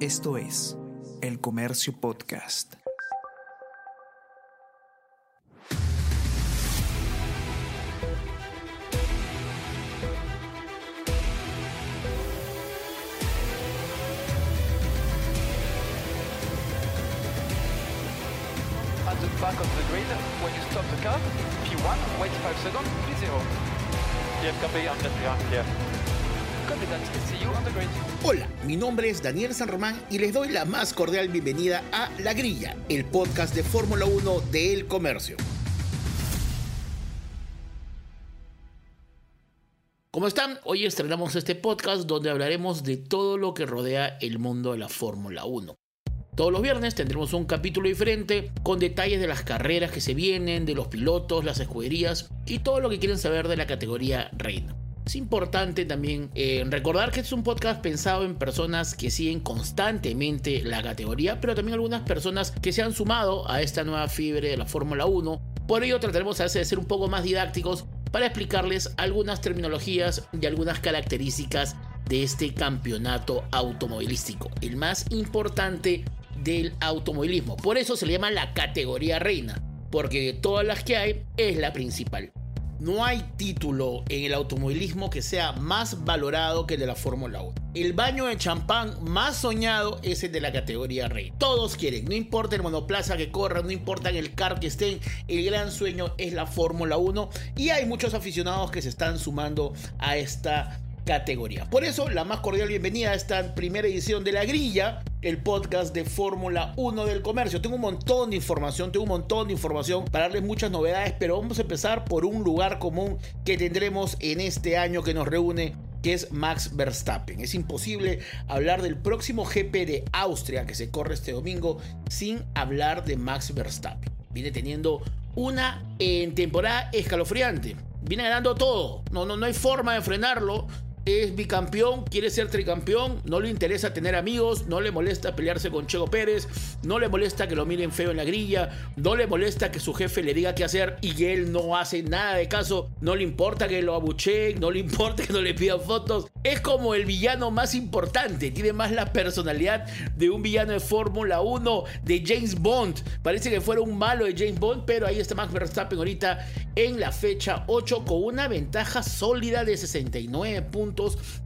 Esto es El Comercio Podcast. at the back of the grid when you stop the car. P1, wait 5 seconds, P0. TFKP on Tesla, clear. Copy Hola, mi nombre es Daniel San Román y les doy la más cordial bienvenida a La Grilla, el podcast de Fórmula 1 de El Comercio. ¿Cómo están? Hoy estrenamos este podcast donde hablaremos de todo lo que rodea el mundo de la Fórmula 1. Todos los viernes tendremos un capítulo diferente con detalles de las carreras que se vienen, de los pilotos, las escuderías y todo lo que quieren saber de la categoría reina. Es importante también eh, recordar que este es un podcast pensado en personas que siguen constantemente la categoría, pero también algunas personas que se han sumado a esta nueva fiebre de la Fórmula 1. Por ello trataremos a veces de ser un poco más didácticos para explicarles algunas terminologías y algunas características de este campeonato automovilístico, el más importante del automovilismo. Por eso se le llama la categoría reina, porque de todas las que hay es la principal. No hay título en el automovilismo que sea más valorado que el de la Fórmula 1. El baño de champán más soñado es el de la categoría rey. Todos quieren, no importa el monoplaza que corran, no importa el car que estén, el gran sueño es la Fórmula 1 y hay muchos aficionados que se están sumando a esta categoría. Por eso, la más cordial bienvenida a esta primera edición de La Grilla, el podcast de Fórmula 1 del comercio. Tengo un montón de información, tengo un montón de información para darles muchas novedades, pero vamos a empezar por un lugar común que tendremos en este año que nos reúne que es Max Verstappen. Es imposible hablar del próximo GP de Austria que se corre este domingo sin hablar de Max Verstappen. Viene teniendo una temporada escalofriante. Viene ganando todo. No, no, no hay forma de frenarlo es bicampeón, quiere ser tricampeón, no le interesa tener amigos, no le molesta pelearse con Checo Pérez, no le molesta que lo miren feo en la grilla, no le molesta que su jefe le diga qué hacer y él no hace nada de caso, no le importa que lo abucheen, no le importa que no le pidan fotos. Es como el villano más importante, tiene más la personalidad de un villano de Fórmula 1, de James Bond. Parece que fuera un malo de James Bond, pero ahí está Max Verstappen ahorita en la fecha 8 con una ventaja sólida de 69 puntos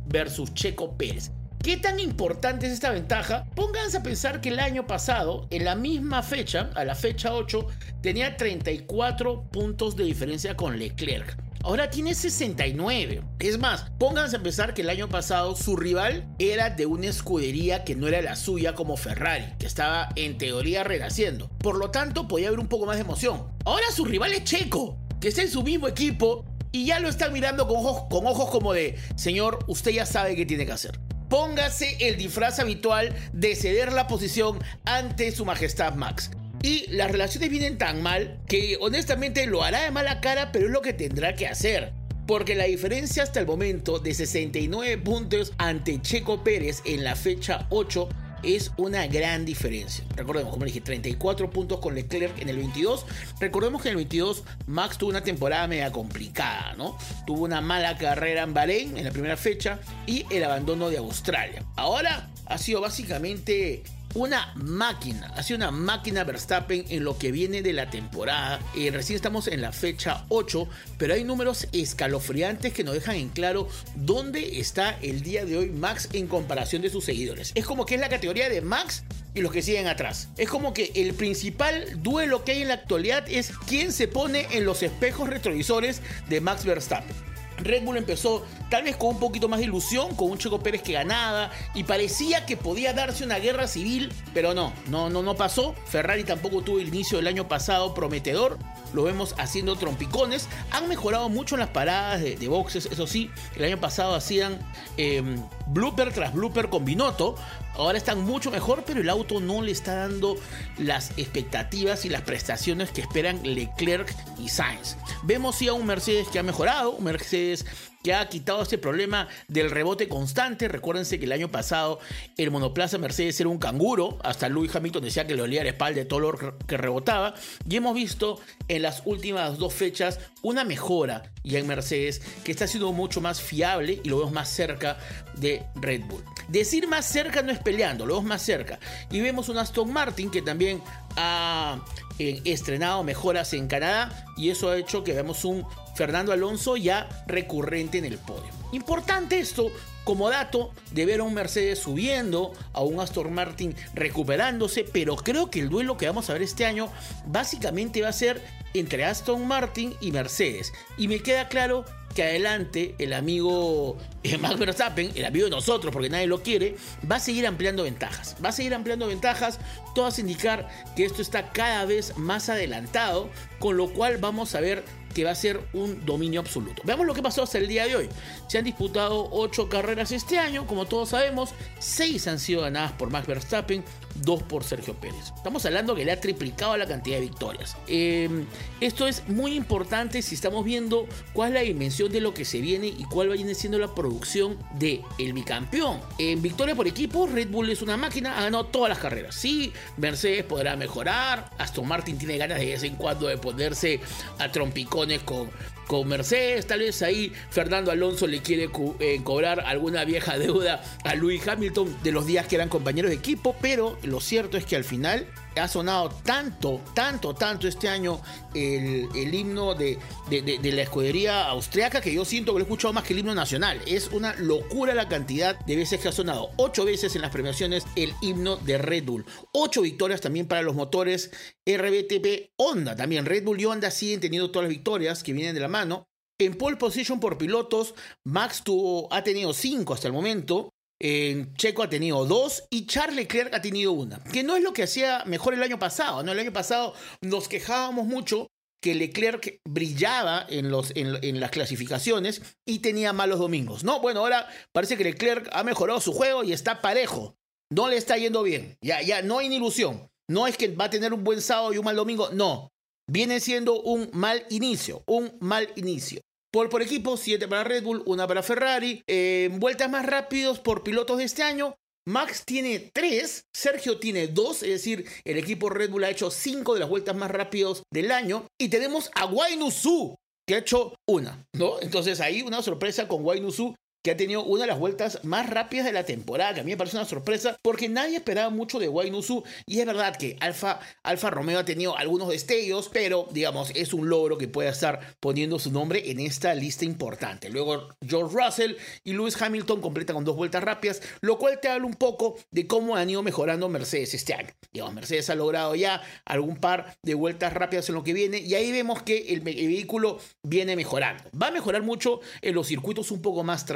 versus Checo Pérez. ¿Qué tan importante es esta ventaja? Pónganse a pensar que el año pasado, en la misma fecha, a la fecha 8, tenía 34 puntos de diferencia con Leclerc. Ahora tiene 69. Es más, pónganse a pensar que el año pasado su rival era de una escudería que no era la suya como Ferrari, que estaba en teoría renaciendo. Por lo tanto, podía haber un poco más de emoción. Ahora su rival es Checo, que está en su mismo equipo y ya lo están mirando con ojos, como de, señor, usted ya sabe qué tiene que hacer. Póngase el disfraz habitual de ceder la posición ante su majestad Max. Y las relaciones vienen tan mal que honestamente lo hará de mala cara, pero es lo que tendrá que hacer. Porque la diferencia hasta el momento de 69 puntos ante Checo Pérez en la fecha 8 es una gran diferencia. Recordemos, como dije, 34 puntos con Leclerc en el 22. Recordemos que en el 22 Max tuvo una temporada media complicada, ¿no? Tuvo una mala carrera en Bahrein en la primera fecha y el abandono de Australia. Ahora ha sido básicamente una máquina, ha una máquina Verstappen en lo que viene de la temporada. Eh, recién estamos en la fecha 8, pero hay números escalofriantes que nos dejan en claro dónde está el día de hoy Max en comparación de sus seguidores. Es como que es la categoría de Max y los que siguen atrás. Es como que el principal duelo que hay en la actualidad es quién se pone en los espejos retrovisores de Max Verstappen. Red Bull empezó tal vez con un poquito más de ilusión, con un Checo Pérez que ganaba y parecía que podía darse una guerra civil, pero no, no, no, no pasó. Ferrari tampoco tuvo el inicio del año pasado prometedor. Lo vemos haciendo trompicones. Han mejorado mucho en las paradas de, boxes. Eso sí, el año pasado hacían eh, blooper tras blooper con Binotto. Ahora están mucho mejor, pero el auto no le está dando las expectativas y las prestaciones que esperan Leclerc y Sainz. Vemos sí a un Mercedes que ha mejorado, un Mercedes que ha quitado este problema del rebote constante. Recuérdense que el año pasado el monoplaza Mercedes era un canguro. Hasta Louis Hamilton decía que le olía la espalda de todo que rebotaba. Y hemos visto en las últimas dos fechas una mejora ya en Mercedes que está siendo mucho más fiable y lo vemos más cerca de Red Bull. Decir más cerca no es peleando, lo vemos más cerca. Y vemos un Aston Martin que también ha eh, estrenado mejoras en Canadá y eso ha hecho que veamos un Fernando Alonso ya recurrente en el podio. Importante esto como dato de ver a un Mercedes subiendo, a un Aston Martin recuperándose, pero creo que el duelo que vamos a ver este año básicamente va a ser entre Aston Martin y Mercedes. Y me queda claro que adelante el amigo eh, Max Verstappen, el amigo de nosotros, porque nadie lo quiere, va a seguir ampliando ventajas. Va a seguir ampliando ventajas, todas indicar que esto está cada vez más adelantado, con lo cual vamos a ver que va a ser un dominio absoluto. Veamos lo que pasó hasta el día de hoy. Se han disputado 8 carreras este año, como todos sabemos, 6 han sido ganadas por Max Verstappen, 2 por Sergio Pérez. Estamos hablando que le ha triplicado la cantidad de victorias. Em, esto es muy importante si estamos viendo cuál es la dimensión de lo que se viene y cuál viene siendo la producción de el bicampeón. En victoria por equipo, Red Bull es una máquina, ha ganado todas las carreras. Sí, Mercedes podrá mejorar, Aston Martin tiene ganas de vez en cuando de ponerse a trompicones con, con Mercedes. Tal vez ahí Fernando Alonso le quiere eh, cobrar alguna vieja deuda a Louis Hamilton de los días que eran compañeros de equipo, pero lo cierto es que al final ha sonado tanto, tanto, tanto este año el, himno de, la escudería austriaca que yo siento que lo he escuchado más que el himno nacional. Es una locura la cantidad de veces que ha sonado. Ocho veces en las premiaciones el himno de Red Bull. Ocho victorias también para los motores RBTP Honda. También Red Bull y Honda siguen teniendo todas las victorias que vienen de la mano. En pole position por pilotos, Max tuvo, ha tenido cinco hasta el momento. Checo ha tenido dos y Charles Leclerc ha tenido una, que no es lo que hacía mejor el año pasado, ¿no? El año pasado nos quejábamos mucho que Leclerc brillaba en, en, las clasificaciones y tenía malos domingos, ¿no? Bueno, ahora parece que Leclerc ha mejorado su juego y está parejo, no le está yendo bien, ya, ya no hay ilusión, no es que va a tener un buen sábado y un mal domingo, no, viene siendo un mal inicio, un mal inicio. Por, equipo, 7 para Red Bull, 1 para Ferrari. Eh, vueltas más rápidos por pilotos de este año. Max tiene 3, Sergio tiene 2, es decir, el equipo Red Bull ha hecho 5 de las vueltas más rápidos del año. Y tenemos a Su que ha hecho una, ¿no? Entonces ahí una sorpresa con Su que ha tenido una de las vueltas más rápidas de la temporada, que a mí me parece una sorpresa, porque nadie esperaba mucho de Wainusu, y es verdad que Alfa, Alfa Romeo ha tenido algunos destellos, pero digamos, es un logro que puede estar poniendo su nombre en esta lista importante. Luego George Russell y Lewis Hamilton completan con dos vueltas rápidas, lo cual te habla un poco de cómo han ido mejorando Mercedes este año. Digamos, Mercedes ha logrado ya algún par de vueltas rápidas en lo que viene, y ahí vemos que el, el vehículo viene mejorando. Va a mejorar mucho en los circuitos un poco más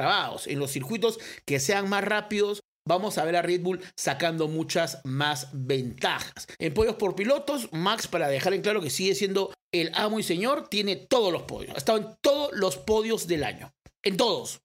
en los circuitos que sean más rápidos, vamos a ver a Red Bull sacando muchas más ventajas. En podios por pilotos, Max, para dejar en claro que sigue siendo el amo y señor, tiene todos los podios. Ha estado en todos los podios del año. En todos.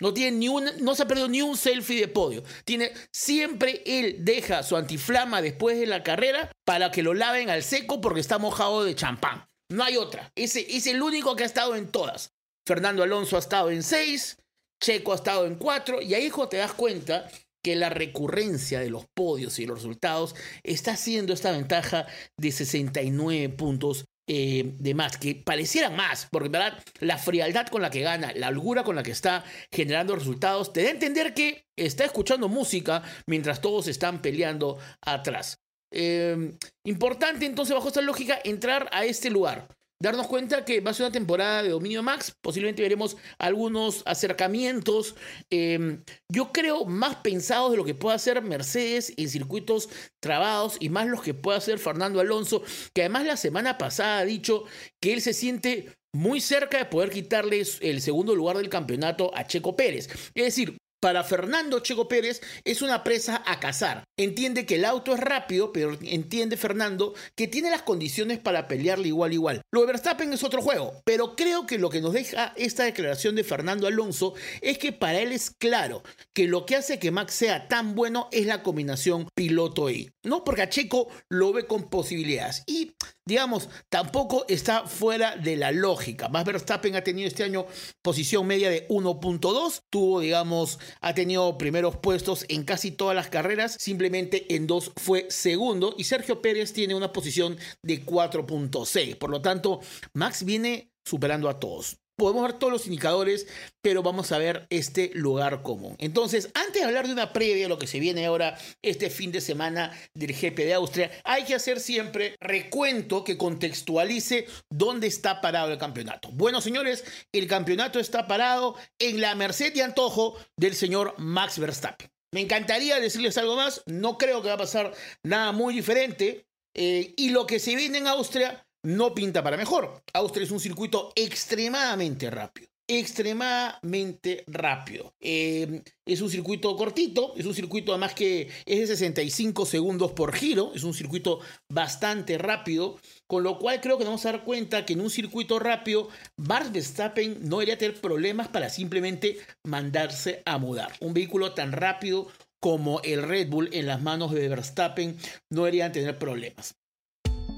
No, tiene ni un, no se ha perdido ni un selfie de podio. Tiene, siempre él deja su antiflama después de la carrera para que lo laven al seco porque está mojado de champán. No hay otra. Ese es el único que ha estado en todas. Fernando Alonso ha estado en seis, Checo ha estado en cuatro y ahí hijo te das cuenta que la recurrencia de los podios y los resultados está haciendo esta ventaja de 69 puntos eh, de más, que parecieran más, porque en verdad la frialdad con la que gana, la holgura con la que está generando resultados, te da a entender que está escuchando música mientras todos están peleando atrás. Eh, importante entonces, bajo esta lógica, entrar a este lugar darnos cuenta que va a ser una temporada de dominio max. Posiblemente veremos algunos acercamientos, em, yo creo, más pensados de lo que puede hacer Mercedes en circuitos trabados y más los que puede hacer Fernando Alonso, que además la semana pasada ha dicho que él se siente muy cerca de poder quitarles el segundo lugar del campeonato a Checo Pérez. Es decir, Para Fernando Checo Pérez es una presa a cazar. Entiende que el auto es rápido, pero entiende Fernando que tiene las condiciones para pelearle igual igual. Lo de Verstappen es otro juego, pero creo que lo que nos deja esta declaración de Fernando Alonso es que para él es claro que lo que hace que Max sea tan bueno es la combinación piloto E. No porque a Checo lo ve con posibilidades. Y digamos, tampoco está fuera de la lógica. Max Verstappen ha tenido este año posición media de 1.2, tuvo, digamos, ha tenido primeros puestos en casi todas las carreras, simplemente en dos fue segundo y Sergio Pérez tiene una posición de 4.6. Por lo tanto, Max viene superando a todos podemos ver todos los indicadores, pero vamos a ver este lugar común. Entonces, antes de hablar de una previa, lo que se viene ahora este fin de semana del GP de Austria, hay que hacer siempre recuento que contextualice dónde está parado el campeonato. Bueno, señores, el campeonato está parado en la merced y antojo del señor Max Verstappen. Me encantaría decirles algo más, no creo que va a pasar nada muy diferente. Eh, y lo que se viene en Austria no pinta para mejor. Austria es un circuito extremadamente rápido. Extremadamente rápido. Eh, es un circuito cortito, es un circuito además que es de 65 segundos por giro, es un circuito bastante rápido, con lo cual creo que vamos a dar cuenta que en un circuito rápido, Max Verstappen no debería tener problemas para simplemente mandarse a mudar. Un vehículo tan rápido como el Red Bull en las manos de Verstappen no deberían tener problemas.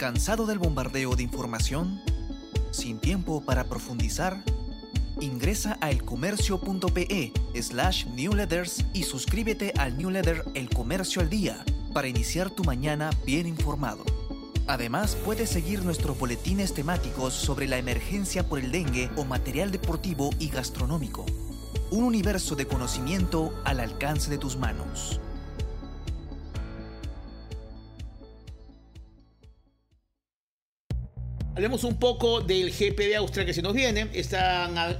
¿Cansado del bombardeo de información? ¿Sin tiempo para profundizar? Ingresa a elcomercio.pe slash newsletters y suscríbete al newsletter El Comercio al Día para iniciar tu mañana bien informado. Además, puedes seguir nuestros boletines temáticos sobre la emergencia por el dengue o material deportivo y gastronómico. Un universo de conocimiento al alcance de tus manos. Hablemos un poco del GP de Austria que se nos viene.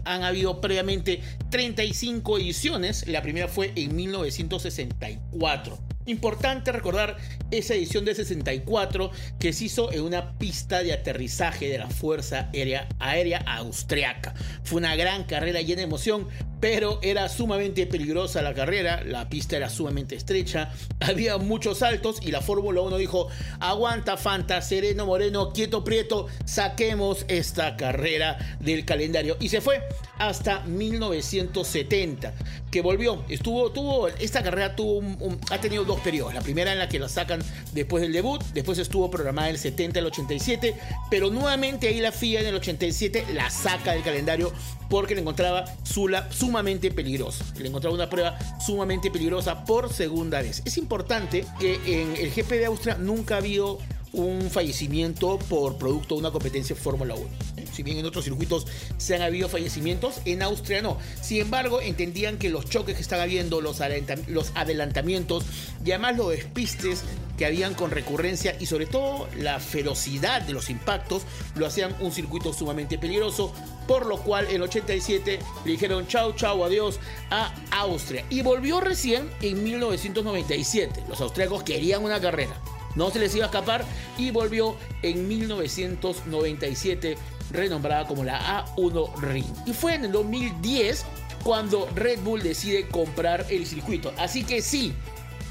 Han habido previamente 35 ediciones. La primera fue en 1964. Importante recordar esa edición de 64 que se hizo en una pista de aterrizaje de la Fuerza Aérea, Aérea Austriaca. Fue una gran carrera llena de emoción, pero era sumamente peligrosa la carrera, la pista era sumamente estrecha, había muchos saltos y la Fórmula 1 dijo, aguanta Fanta, sereno, moreno, quieto, prieto, saquemos esta carrera del calendario. Y se fue hasta 1970, que volvió, estuvo, tuvo, esta carrera tuvo ha tenido dos periodos. La primera en la que la sacan después del debut, después estuvo programada el 70 al 87, pero nuevamente ahí la FIA en el 87 la saca del calendario porque le encontraba sumamente peligrosa. Le encontraba una prueba sumamente peligrosa por segunda vez. Es importante que en el GP de Austria nunca ha habido un fallecimiento por producto de una competencia Fórmula 1. Si bien en otros circuitos se han habido fallecimientos, en Austria no. Sin embargo, entendían que los choques que están habiendo, los, los adelantamientos y además los despistes que habían con recurrencia y sobre todo la ferocidad de los impactos lo hacían un circuito sumamente peligroso, por lo cual en el 87 le dijeron chau chau adiós a Austria y volvió recién en 1997. Los austriacos querían una carrera no se les iba a escapar y volvió en 1997 renombrada como la A1 Ring. Y fue en el 2010 cuando Red Bull decide comprar el circuito. Así que sí,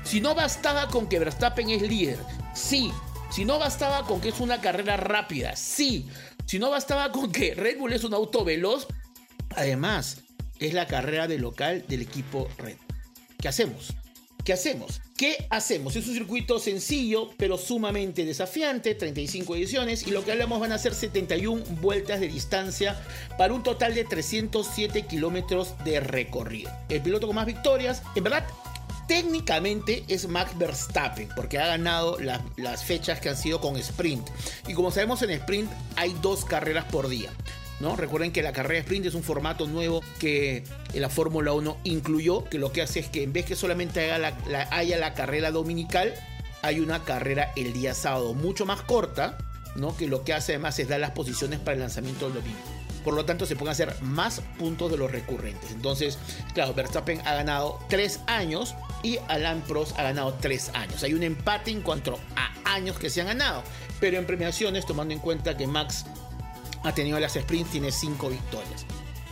si no bastaba con que Verstappen es líder, sí, si no bastaba con que es una carrera rápida, sí, si no bastaba con que Red Bull es un auto veloz, además es la carrera de local del equipo Red. ¿Qué hacemos? ¿Qué hacemos? ¿Qué hacemos? Es un circuito sencillo, pero sumamente desafiante, 35 ediciones, y lo que hablamos van a ser 71 vueltas de distancia para un total de 307 kilómetros de recorrido. El piloto con más victorias, en verdad, técnicamente es Max Verstappen, porque ha ganado las fechas que han sido con sprint. Y como sabemos en sprint hay dos carreras por día. Recuerden que la carrera sprint es un formato nuevo que la Fórmula 1 incluyó, que lo que hace es que en vez que solamente haya la, haya la carrera dominical, hay una carrera el día sábado mucho más corta, ¿no? Que lo que hace además es dar las posiciones para el lanzamiento del domingo. Por lo tanto, se pueden hacer más puntos de los recurrentes. Entonces, claro, Verstappen ha ganado 3 años y Alan Prost ha ganado 3 años. Hay un empate en cuanto a años que se han ganado. Pero en premiaciones, tomando en cuenta que Max ha tenido las sprints, tiene 5 victorias.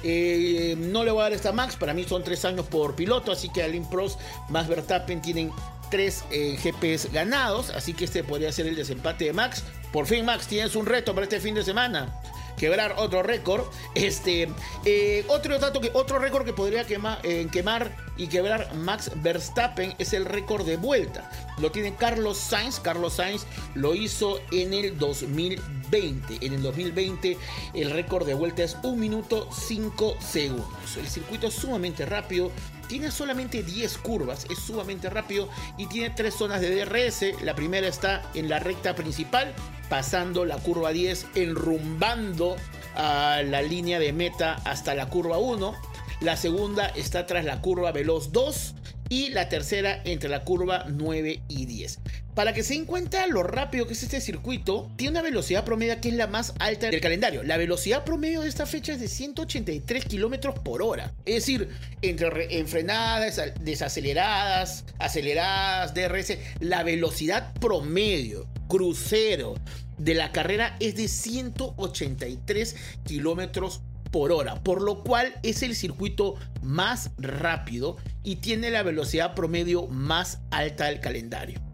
Eh, no le voy a dar esta Max, para mí son tres años por piloto, así que Alin Prost más Verstappen tienen tres eh, GPs ganados, así que este podría ser el desempate de Max. Por fin, Max, tienes un reto para este fin de semana quebrar otro récord. Este, eh, otro dato que, otro récord que podría quemar, eh, quemar y quebrar Max Verstappen es el récord de vuelta. Lo tiene Carlos Sainz. Carlos Sainz lo hizo en el 2020. En el 2020 el récord de vuelta es 1 minuto 5 segundos. El circuito es sumamente rápido. Tiene solamente 10 curvas, es sumamente rápido y tiene tres zonas de DRS. La primera está en la recta principal, pasando la curva 10, enrumbando a la línea de meta hasta la curva 1. La segunda está tras la curva veloz 2 y la tercera entre la curva 9 y 10. Para que se den cuenta lo rápido que es este circuito, tiene una velocidad promedio que es la más alta del calendario. La velocidad promedio de esta fecha es de 183 kilómetros por hora. Es decir, entre frenadas, desaceleradas, aceleradas, DRS, la velocidad promedio, crucero de la carrera es de 183 kilómetros por hora, por lo cual es el circuito más rápido y tiene la velocidad promedio más alta del calendario.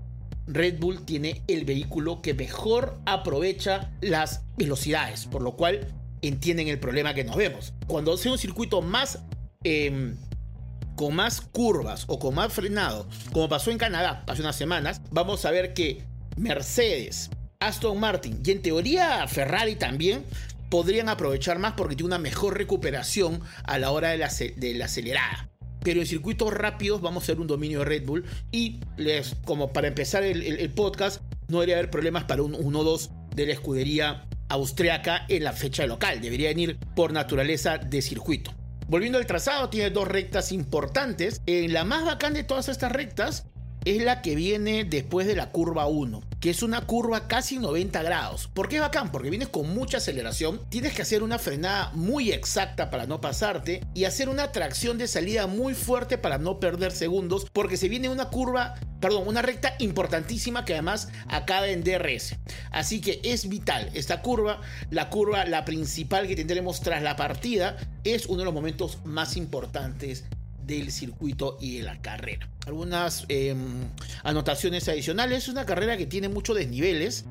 Red Bull tiene el vehículo que mejor aprovecha las velocidades, por lo cual entienden el problema que nos vemos. Cuando sea un circuito más em, con más curvas o con más frenado, como pasó en Canadá hace unas semanas, vamos a ver que Mercedes, Aston Martin y en teoría Ferrari también podrían aprovechar más porque tiene una mejor recuperación a la hora de la, acelerada. Pero en circuitos rápidos vamos a hacer un dominio de Red Bull y les, como para empezar el, podcast, no debería haber problemas para un 1-2 de la escudería austriaca en la fecha local. Deberían ir por naturaleza de circuito. Volviendo al trazado, tiene dos rectas importantes. En la más bacán de todas estas rectas es la que viene después de la curva 1, que es una curva casi 90 grados. ¿Por qué es bacán? Porque vienes con mucha aceleración, tienes que hacer una frenada muy exacta para no pasarte y hacer una tracción de salida muy fuerte para no perder segundos, porque se viene una curva, perdón, una recta importantísima que además acaba en DRS. Así que es vital esta curva, la curva, la principal que tendremos tras la partida, es uno de los momentos más importantes del circuito y de la carrera. Algunas em, anotaciones adicionales. Es una carrera que tiene muchos desniveles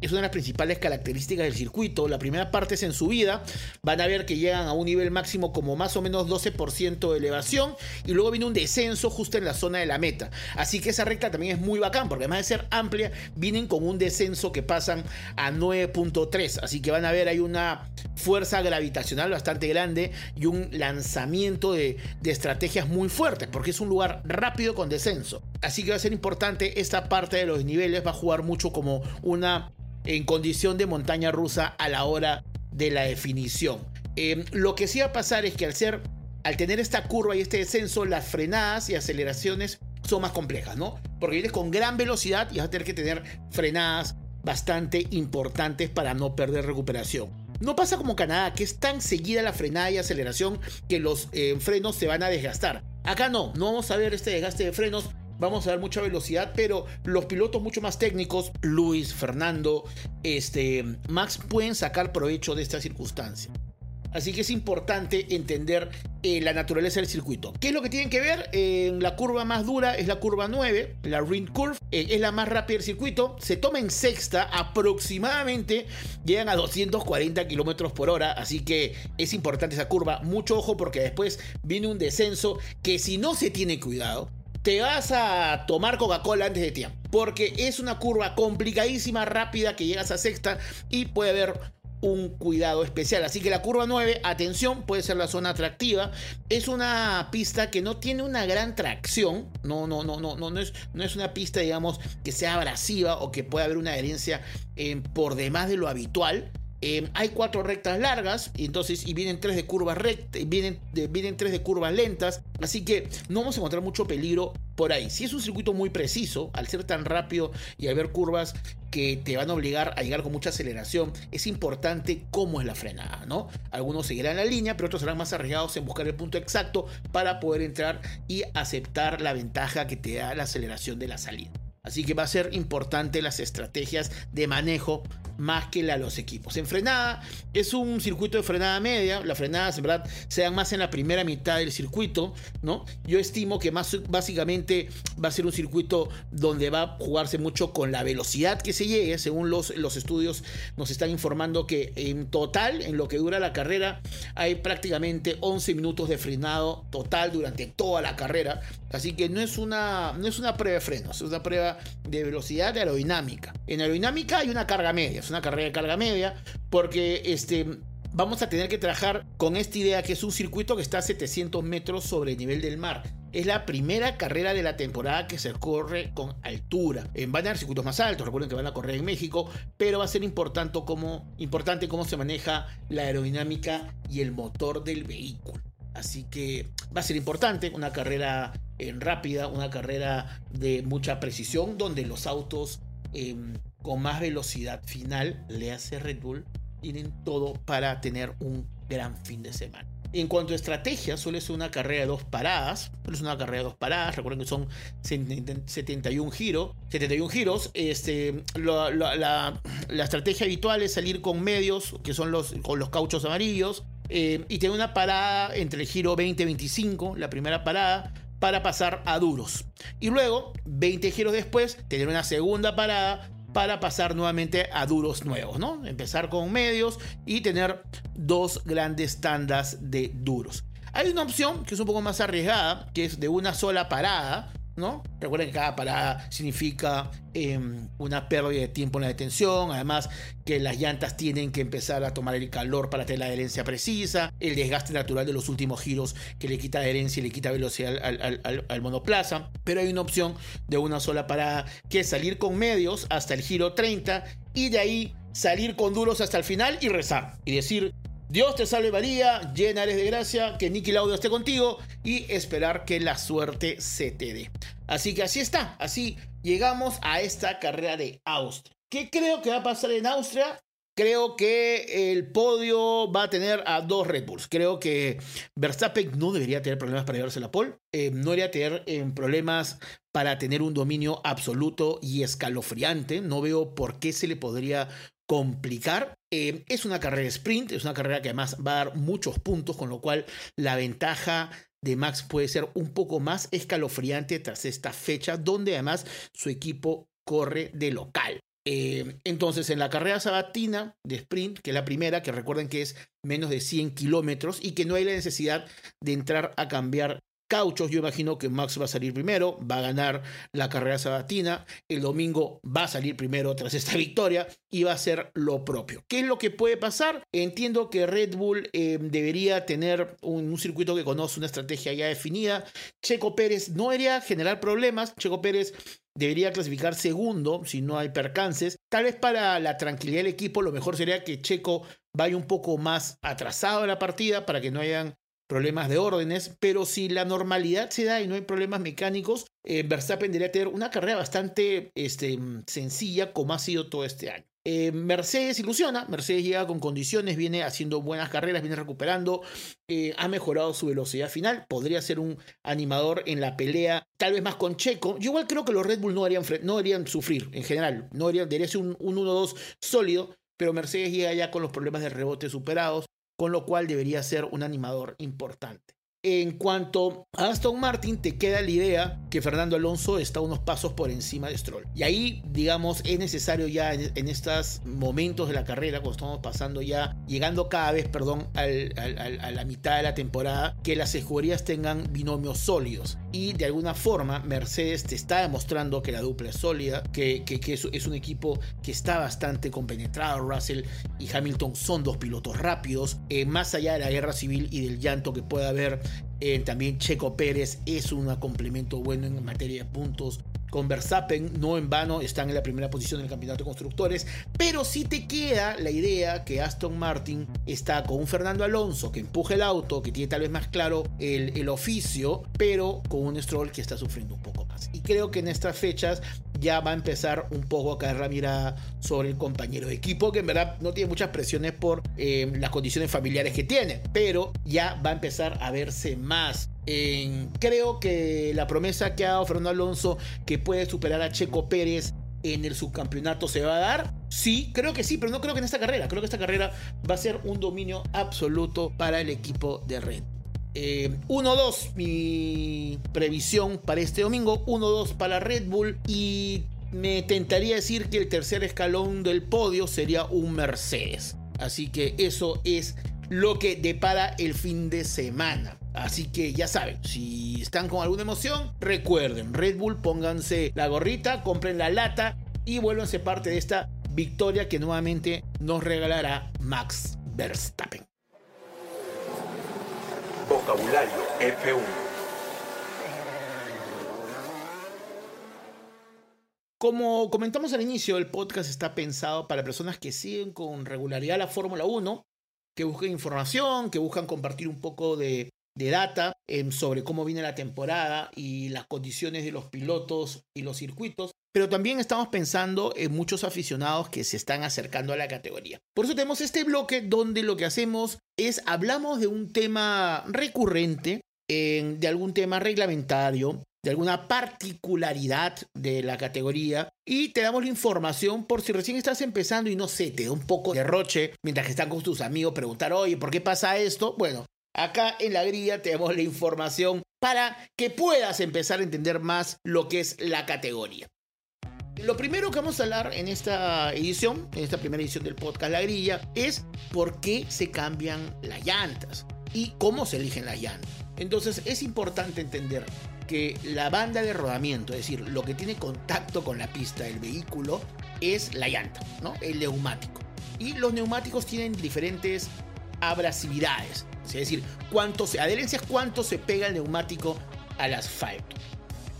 es una de las principales características del circuito. La primera parte es en subida. Van a ver que llegan a un nivel máximo como más o menos 12% de elevación. Y luego viene un descenso justo en la zona de la meta. Así que esa recta también es muy bacán. Porque además de ser amplia, vienen con un descenso que pasan a 9.3. Así que van a ver hay una fuerza gravitacional bastante grande. Y un lanzamiento de, de estrategias muy fuertes. Porque es un lugar rápido con descenso. Así que va a ser importante esta parte de los niveles. Va a jugar mucho como una en condición de montaña rusa a la hora de la definición. Em, lo que sí va a pasar es que al ser, al tener esta curva y este descenso, las frenadas y aceleraciones son más complejas, ¿no? Porque vienes con gran velocidad y vas a tener que tener frenadas bastante importantes para no perder recuperación. No pasa como Canadá, que es tan seguida la frenada y aceleración que los eh, frenos se van a desgastar. Acá no, no vamos a ver este desgaste de frenos vamos a ver mucha velocidad, pero los pilotos mucho más técnicos, Luis, Fernando, este, Max, pueden sacar provecho de esta circunstancia. Así que es importante entender eh, la naturaleza del circuito. ¿Qué es lo que tienen que ver? la curva más dura es la curva 9, la Ring Curve, eh, es la más rápida del circuito. Se toma en sexta, aproximadamente llegan a 240 kilómetros por hora. Así que es importante esa curva. Mucho ojo porque después viene un descenso que si no se tiene cuidado, te vas a tomar Coca-Cola antes de tiempo. Porque es una curva complicadísima, rápida, que llegas a sexta y puede haber un cuidado especial. Así que la curva 9, atención, puede ser la zona atractiva. Es una pista que no tiene una gran tracción. No, no, no, no, no, no es, no es una pista, digamos, que sea abrasiva o que pueda haber una adherencia eh, por demás de lo habitual. Em, hay cuatro rectas largas y entonces y vienen tres de curvas rectas, vienen, vienen tres de curvas lentas, así que no vamos a encontrar mucho peligro por ahí. Si es un circuito muy preciso, al ser tan rápido y al ver curvas que te van a obligar a llegar con mucha aceleración, es importante cómo es la frenada, ¿no? Algunos seguirán la línea, pero otros serán más arriesgados en buscar el punto exacto para poder entrar y aceptar la ventaja que te da la aceleración de la salida. Así que va a ser importante las estrategias de manejo más que de los equipos. En frenada es un circuito de frenada media, las frenadas en verdad se dan más en la primera mitad del circuito, ¿no? Yo estimo que más básicamente va a ser un circuito donde va a jugarse mucho con la velocidad que se llegue, según los, los estudios nos están informando que en total, en lo que dura la carrera, hay prácticamente 11 minutos de frenado total durante toda la carrera, así que no es una, no es una prueba de frenos, es una prueba de velocidad de aerodinámica. En aerodinámica hay una carga media, una carrera de carga media, porque este, vamos a tener que trabajar con esta idea que es un circuito que está a 700 metros sobre el nivel del mar. Es la primera carrera de la temporada que se corre con altura. En van a haber circuitos más altos, recuerden que van a correr en México, pero va a ser importante cómo, importante cómo se maneja la aerodinámica y el motor del vehículo. Así que va a ser importante una carrera en rápida, una carrera de mucha precisión, donde los autos em, con más velocidad final, le hace Red Bull, tienen todo para tener un gran fin de semana. En cuanto a estrategia, suele ser una carrera de dos paradas. Suele ser una carrera de dos paradas. Recuerden que son 71 giros. 71 giros. Este, la, estrategia habitual es salir con medios, que son los, con los cauchos amarillos. Eh, y tener una parada entre el giro 20-25, la primera parada, para pasar a duros. Y luego, 20 giros después, tener una segunda parada para pasar nuevamente a duros nuevos, ¿no? Empezar con medios y tener dos grandes tandas de duros. Hay una opción que es un poco más arriesgada, que es de una sola parada, ¿no? Recuerden que cada parada significa em, una pérdida de tiempo en la detención, además que las llantas tienen que empezar a tomar el calor para tener la adherencia precisa, el desgaste natural de los últimos giros que le quita adherencia y le quita velocidad al, monoplaza, pero hay una opción de una sola parada que es salir con medios hasta el giro 30 y de ahí salir con duros hasta el final y rezar y decir Dios te salve María, llena eres de gracia, que Nicky Laudio esté contigo y esperar que la suerte se te dé. Así que así está, así llegamos a esta carrera de Austria. ¿Qué creo que va a pasar en Austria? Creo que el podio va a tener a dos Red Bulls. Creo que Verstappen no debería tener problemas para llevarse la pole. Eh, no debería tener eh, problemas para tener un dominio absoluto y escalofriante. No veo por qué se le podría complicar. Eh, es una carrera sprint, es una carrera que además va a dar muchos puntos, con lo cual la ventaja de Max puede ser un poco más escalofriante tras esta fecha, donde además su equipo corre de local. Eh, entonces, en la carrera sabatina de sprint, que es la primera, que recuerden que es menos de 100 kilómetros y que no hay la necesidad de entrar a cambiar cauchos. Yo imagino que Max va a salir primero, va a ganar la carrera sabatina, el domingo va a salir primero tras esta victoria y va a hacer lo propio. ¿Qué es lo que puede pasar? Entiendo que Red Bull eh, debería tener un, un, circuito que conoce una estrategia ya definida. Checo Pérez no debería generar problemas. Checo Pérez debería clasificar segundo si no hay percances. Tal vez para la tranquilidad del equipo lo mejor sería que Checo vaya un poco más atrasado en la partida para que no hayan problemas de órdenes, pero si la normalidad se da y no hay problemas mecánicos, eh, Verstappen debería tener una carrera bastante este, sencilla como ha sido todo este año. Eh, Mercedes ilusiona, Mercedes llega con condiciones, viene haciendo buenas carreras, viene recuperando, eh, ha mejorado su velocidad final, podría ser un animador en la pelea, tal vez más con Checo. Yo igual creo que los Red Bull no harían, no harían sufrir en general, no harían, debería ser un 1-2 sólido, pero Mercedes llega ya con los problemas de rebote superados, con lo cual debería ser un animador importante. En cuanto a Aston Martin, te queda la idea que Fernando Alonso está unos pasos por encima de Stroll. Y ahí, digamos, es necesario ya en, estos momentos de la carrera, cuando estamos pasando ya, llegando cada vez, perdón, a la mitad de la temporada, que las escuderías tengan binomios sólidos. Y de alguna forma, Mercedes te está demostrando que la dupla es sólida, que, es, un equipo que está bastante compenetrado. Russell y Hamilton son dos pilotos rápidos, eh, más allá de la guerra civil y del llanto que pueda haber eh, también Checo Pérez es un complemento bueno en materia de puntos. Con Verstappen, no en vano, están en la primera posición del campeonato de constructores. Pero si te queda la idea que Aston Martin está con un Fernando Alonso que empuja el auto, que tiene tal vez más claro el, el oficio, pero con un Stroll que está sufriendo un poco más. Y creo que en estas fechas ya va a empezar un poco a caer la mirada sobre el compañero de equipo, que en verdad no tiene muchas presiones por eh, las condiciones familiares que tiene, pero ya va a empezar a verse más. Creo que la promesa que ha dado Fernando Alonso, que puede superar a Checo Pérez en el subcampeonato, se va a dar. Sí, creo que sí, pero no creo que en esta carrera. Creo que esta carrera va a ser un dominio absoluto para el equipo de Red. 1-2, eh, mi previsión para este domingo. 1-2 para Red Bull. Y me tentaría decir que el tercer escalón del podio sería un Mercedes. Así que eso es lo que depara el fin de semana. Así que ya saben, si están con alguna emoción, recuerden, Red Bull, pónganse la gorrita, compren la lata y vuélvanse parte de esta victoria que nuevamente nos regalará Max Verstappen. Vocabulario F1. Como comentamos al inicio, el podcast está pensado para personas que siguen con regularidad la Fórmula 1 que busquen información, que buscan compartir un poco de, data em, sobre cómo viene la temporada y las condiciones de los pilotos y los circuitos. Pero también estamos pensando en muchos aficionados que se están acercando a la categoría. Por eso tenemos este bloque donde lo que hacemos es hablamos de un tema recurrente, de algún tema reglamentario, de alguna particularidad de la categoría y te damos la información por si recién estás empezando y no sé, te da un poco de roche mientras que están con tus amigos preguntar, oye, ¿por qué pasa esto? Bueno, acá en la grilla te damos la información para que puedas empezar a entender más lo que es la categoría. Lo primero que vamos a hablar en esta edición, en esta primera edición del podcast La Grilla, es por qué se cambian las llantas y cómo se eligen las llantas. Entonces es importante entender que la banda de rodamiento, es decir, lo que tiene contacto con la pista del vehículo, es la llanta, ¿no? El neumático. Y los neumáticos tienen diferentes abrasividades, es decir, cuánto se, adherencia es cuánto se pega el neumático al asfalto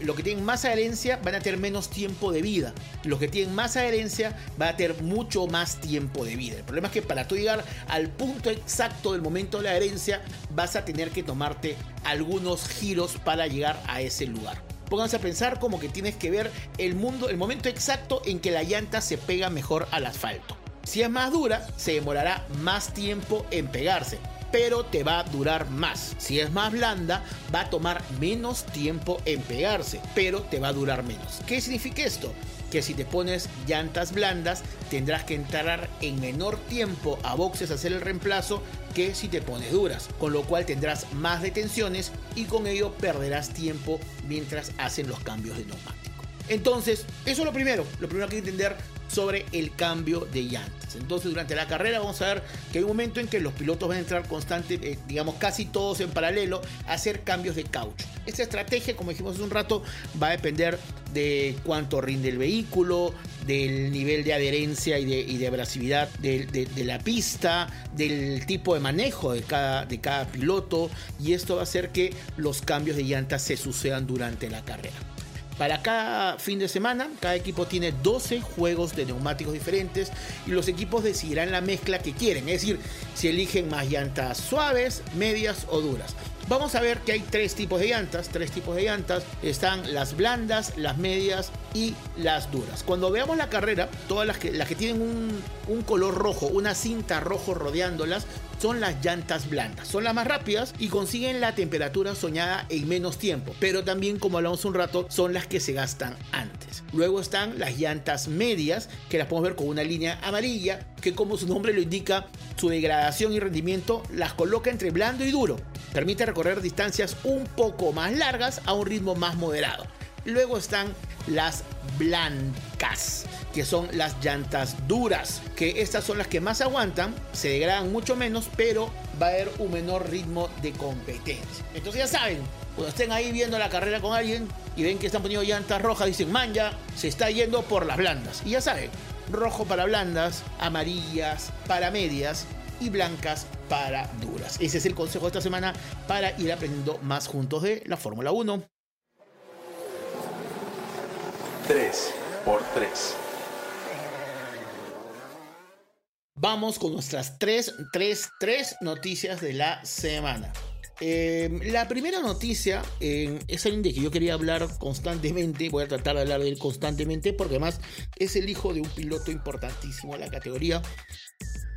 los que tienen más adherencia van a tener menos tiempo de vida. Los que tienen más adherencia van a tener mucho más tiempo de vida. El problema es que para tú llegar al punto exacto del momento de la adherencia, vas a tener que tomarte algunos giros para llegar a ese lugar. Pónganse a pensar como que tienes que ver el mundo, el momento exacto en que la llanta se pega mejor al asfalto. Si es más dura, se demorará más tiempo en pegarse pero te va a durar más. Si es más blanda, va a tomar menos tiempo en pegarse, pero te va a durar menos. ¿Qué significa esto? Que si te pones llantas blandas, tendrás que entrar en menor tiempo a boxes a hacer el reemplazo que si te pones duras, con lo cual tendrás más detenciones y con ello perderás tiempo mientras hacen los cambios de neumático. Entonces, eso es lo primero. Lo primero que hay que entender sobre el cambio de llantas. Entonces durante la carrera vamos a ver que hay un momento en que los pilotos van a entrar constante, eh, digamos casi todos en paralelo, a hacer cambios de caucho. Esta estrategia, como dijimos hace un rato, va a depender de cuánto rinde el vehículo, del nivel de adherencia y de, abrasividad de, la pista, del tipo de manejo de cada, de cada piloto y esto va a hacer que los cambios de llantas se sucedan durante la carrera. Para cada fin de semana, cada equipo tiene 12 juegos de neumáticos diferentes y los equipos decidirán la mezcla que quieren, es decir, si eligen más llantas suaves, medias o duras. Vamos a ver que hay tres tipos de llantas, tres tipos de llantas. Están las blandas, las medias y las duras. Cuando veamos la carrera, todas las que, las que tienen un, un color rojo, una cinta rojo rodeándolas, son las llantas blandas. Son las más rápidas y consiguen la temperatura soñada en menos tiempo. Pero también, como hablamos un rato, son las que se gastan antes. Luego están las llantas medias, que las podemos ver con una línea amarilla, que como su nombre lo indica, su degradación y rendimiento las coloca entre blando y duro. Permite recorrer distancias un poco más largas a un ritmo más moderado. Luego están las blancas, que son las llantas duras, que estas son las que más aguantan, se degradan mucho menos, pero va a haber un menor ritmo de competencia. Entonces ya saben, cuando estén ahí viendo la carrera con alguien y ven que están poniendo llantas rojas, dicen, man, ya se está yendo por las blandas. Y ya saben, rojo para blandas, amarillas para medias y blancas para duras. Ese es el consejo de esta semana para ir aprendiendo más juntos de la Fórmula 1. 3 por 3. Vamos con nuestras 3, 3, 3 noticias de la semana. Em, la primera noticia es alguien de que yo quería hablar constantemente. Voy a tratar de hablar de él constantemente porque además es el hijo de un piloto importantísimo en la categoría.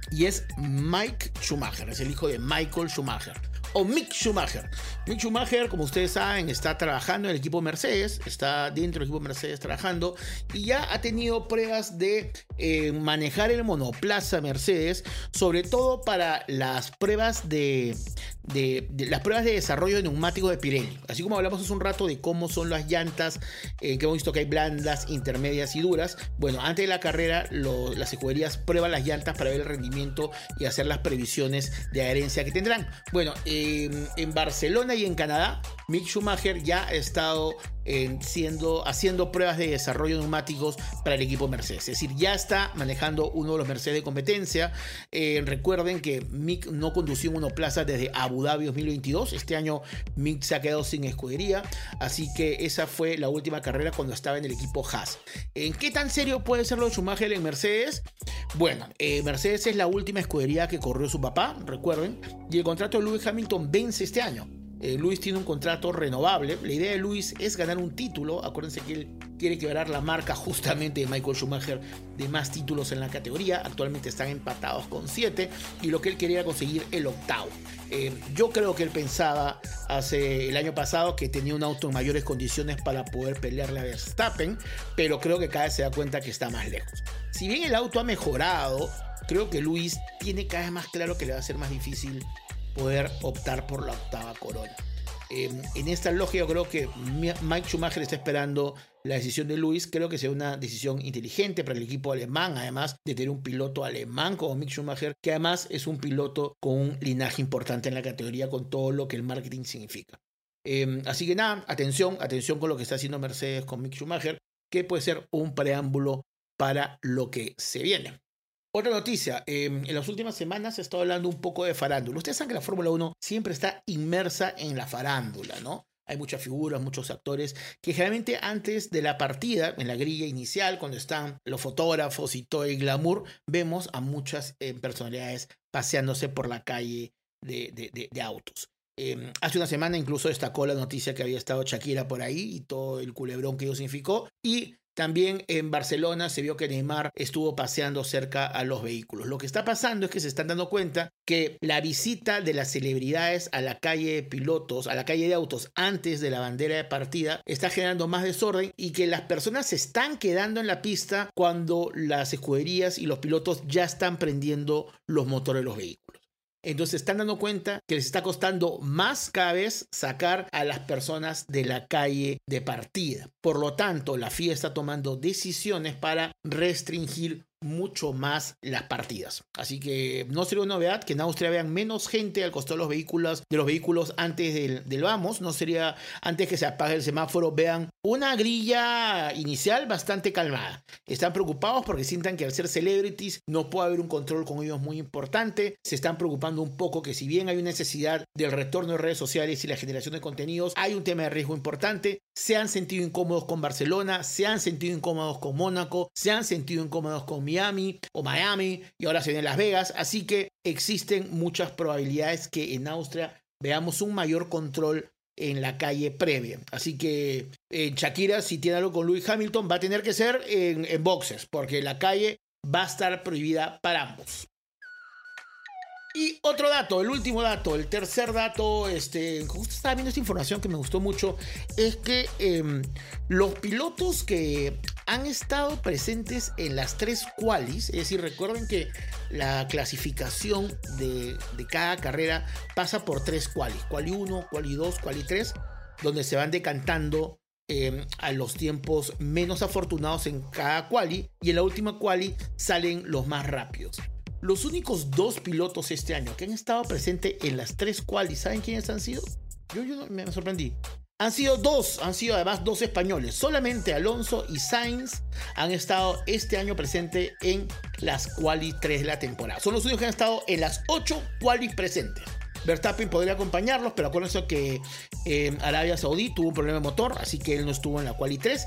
Y es Mike Schumacher, es el hijo de Michael Schumacher. O Mick Schumacher. Mick Schumacher, como ustedes saben, está trabajando en el equipo Mercedes, está dentro del equipo Mercedes trabajando y ya ha tenido pruebas de eh, manejar el monoplaza Mercedes, sobre todo para las pruebas de, de, las pruebas de desarrollo de neumáticos de Pirelli. Así como hablamos hace un rato de cómo son las llantas, eh, que hemos visto que hay blandas, intermedias y duras. Bueno, antes de la carrera, las escuderías prueban las llantas para ver el rendimiento y hacer las previsiones de adherencia que tendrán. Bueno, en Barcelona y en Canadá, Mick Schumacher ya ha estado siendo, haciendo pruebas de desarrollo neumáticos para el equipo Mercedes. Es decir, ya está manejando uno de los Mercedes de competencia. Eh, recuerden que Mick no condució un monoplaza desde Abu Dhabi 2022. Este año Mick se ha quedado sin escudería. Así que esa fue la última carrera cuando estaba en el equipo Haas. ¿En qué tan serio puede ser lo de Schumacher en Mercedes? Bueno, eh, Mercedes es la última escudería que corrió su papá, recuerden. Y el contrato de Lewis Hamilton vence este año. Eh, Luis tiene un contrato renovable. La idea de Luis es ganar un título. Acuérdense que él quiere quebrar la marca justamente de Michael Schumacher de más títulos en la categoría. Actualmente están empatados con 7 y lo que él quería era conseguir el octavo. Eh, yo creo que él pensaba hace el año pasado que tenía un auto en mayores condiciones para poder pelearle a Verstappen, pero creo que cada vez se da cuenta que está más lejos. Si bien el auto ha mejorado, creo que Luis tiene cada vez más claro que le va a ser más difícil poder optar por la octava corona. Em, en esta lógica creo que Mike Schumacher está esperando la decisión de Luis. Creo que sea una decisión inteligente para el equipo alemán, además de tener un piloto alemán como Mick Schumacher, que además es un piloto con un linaje importante en la categoría con todo lo que el marketing significa. Em, así que nada, atención, atención con lo que está haciendo Mercedes con Mick Schumacher, que puede ser un preámbulo para lo que se viene. Otra noticia, em, en las últimas semanas se está hablando un poco de farándula. Ustedes saben que la Fórmula 1 siempre está inmersa en la farándula, ¿no? Hay muchas figuras, muchos actores que generalmente antes de la partida, en la grilla inicial, cuando están los fotógrafos y todo el glamour, vemos a muchas eh, personalidades paseándose por la calle de, autos. Em, hace una semana incluso destacó la noticia que había estado Shakira por ahí y todo el culebrón que ello significó. Y también en Barcelona se vio que Neymar estuvo paseando cerca a los vehículos. Lo que está pasando es que se están dando cuenta que la visita de las celebridades a la calle de pilotos, a la calle de autos antes de la bandera de partida, está generando más desorden y que las personas se están quedando en la pista cuando las escuderías y los pilotos ya están prendiendo los motores de los vehículos. Entonces están dando cuenta que les está costando más cada vez sacar a las personas de la calle de partida. Por lo tanto, la FIA está tomando decisiones para restringir mucho más las partidas. Así que no sería una novedad que en Austria vean menos gente al costado de los vehículos, de los vehículos antes del, del, vamos. No sería antes que se apague el semáforo, vean una grilla inicial bastante calmada. Están preocupados porque sientan que al ser celebrities no puede haber un control con ellos muy importante. Se están preocupando un poco que si bien hay una necesidad del retorno de redes sociales y la generación de contenidos, hay un tema de riesgo importante. Se han sentido incómodos con Barcelona, se han sentido incómodos con Mónaco, se han sentido incómodos con Miami o Miami y ahora se viene Las Vegas. Así que existen muchas probabilidades que en Austria veamos un mayor control en la calle previa. Así que en Shakira, si tiene algo con Louis Hamilton, va a tener que ser en, en boxes, porque la calle va a estar prohibida para ambos. Y otro dato, el último dato, el tercer dato, este, justo estaba viendo esta información que me gustó mucho, es que em, los pilotos que han estado presentes en las tres qualis, es decir, recuerden que la clasificación de, cada carrera pasa por tres qualis, quali 1, quali 2, quali 3, donde se van decantando em, a los tiempos menos afortunados en cada quali y en la última quali salen los más rápidos. Los únicos dos pilotos este año que han estado presentes en las tres qualis, ¿saben quiénes han sido? Yo, yo me sorprendí. Han sido dos, han sido además dos españoles. Solamente Alonso y Sainz han estado este año presentes en las quali 3 de la temporada. Son los únicos que han estado en las ocho quali presentes. Verstappen podría acompañarlos, pero acuérdense que eh, Arabia Saudí tuvo un problema de motor, así que él no estuvo en la quali 3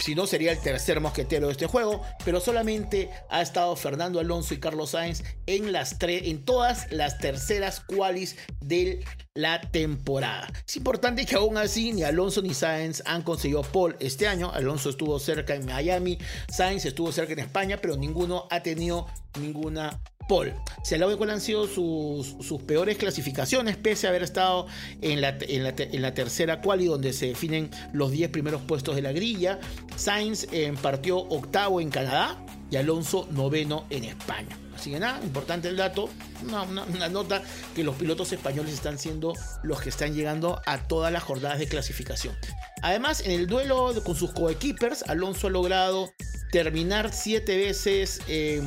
si no sería el tercer mosquetero de este juego, pero solamente ha estado Fernando Alonso y Carlos Sainz en, las en todas las terceras qualis de la temporada. Es importante que aún así ni Alonso ni Sainz han conseguido pole este año. Alonso estuvo cerca en Miami, Sainz estuvo cerca en España, pero ninguno ha tenido ninguna Paul. Se habla de cuáles han sido sus, peores clasificaciones, pese a haber estado en la, en la, en tercera donde se definen los 10 primeros puestos de la grilla. Sainz eh, partió octavo en Canadá y Alonso noveno en España. Así que nada, importante el dato, una, una, nota que los pilotos españoles están siendo los que están llegando a todas las jornadas de clasificación. Además, en el duelo con sus coequippers, Alonso ha logrado terminar siete veces eh,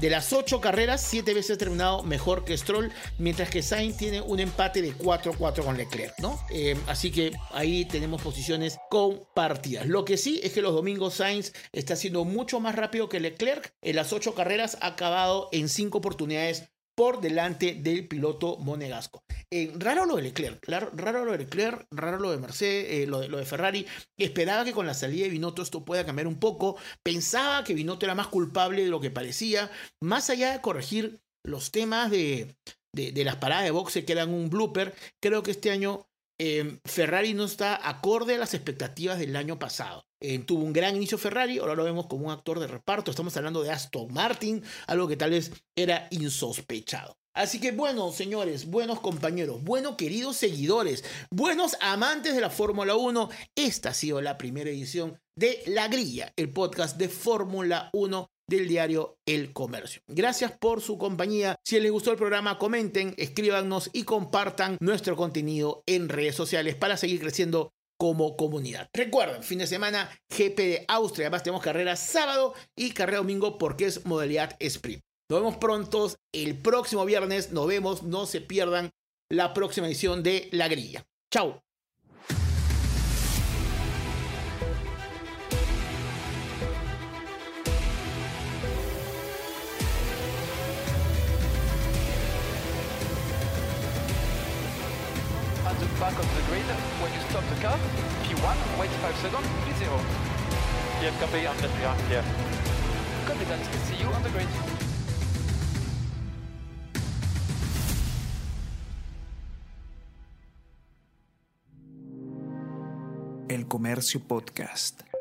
de las ocho carreras, siete veces terminado mejor que Stroll, mientras que Sainz tiene un empate de 4-4 con Leclerc, ¿no? Eh, así que ahí tenemos posiciones compartidas. Lo que sí es que los domingos Sainz está siendo mucho más rápido que Leclerc. En las ocho carreras ha acabado en cinco oportunidades por delante del piloto monegasco. Eh, raro lo de Leclerc, raro, lo de Leclerc, raro lo de Mercedes, eh, lo, de, lo, de, Ferrari. Esperaba que con la salida de Binotto esto pueda cambiar un poco. Pensaba que Binotto era más culpable de lo que parecía. Más allá de corregir los temas de, de, las paradas de boxe que eran un blooper, creo que este año eh, Ferrari no está acorde a las expectativas del año pasado. Eh, tuvo un gran inicio Ferrari, ahora lo vemos como un actor de reparto. Estamos hablando de Aston Martin, algo que tal vez era insospechado. Así que bueno, señores, buenos compañeros, buenos queridos seguidores, buenos amantes de la Fórmula 1, esta ha sido la primera edición de La Grilla, el podcast de Fórmula 1 del diario El Comercio. Gracias por su compañía. Si les gustó el programa, comenten, escríbanos y compartan nuestro contenido en redes sociales para seguir creciendo como comunidad. Recuerden, fin de semana GP de Austria. Además tenemos carrera sábado y carrera domingo porque es modalidad sprint. Nos vemos pronto el próximo viernes. Nos vemos, no se pierdan la próxima edición de La Grilla. Chao. Car, P1, wait 5 seconds, P0. Yep, copy, I'm just behind, yeah. Copy that, see you on the. El Comercio Podcast.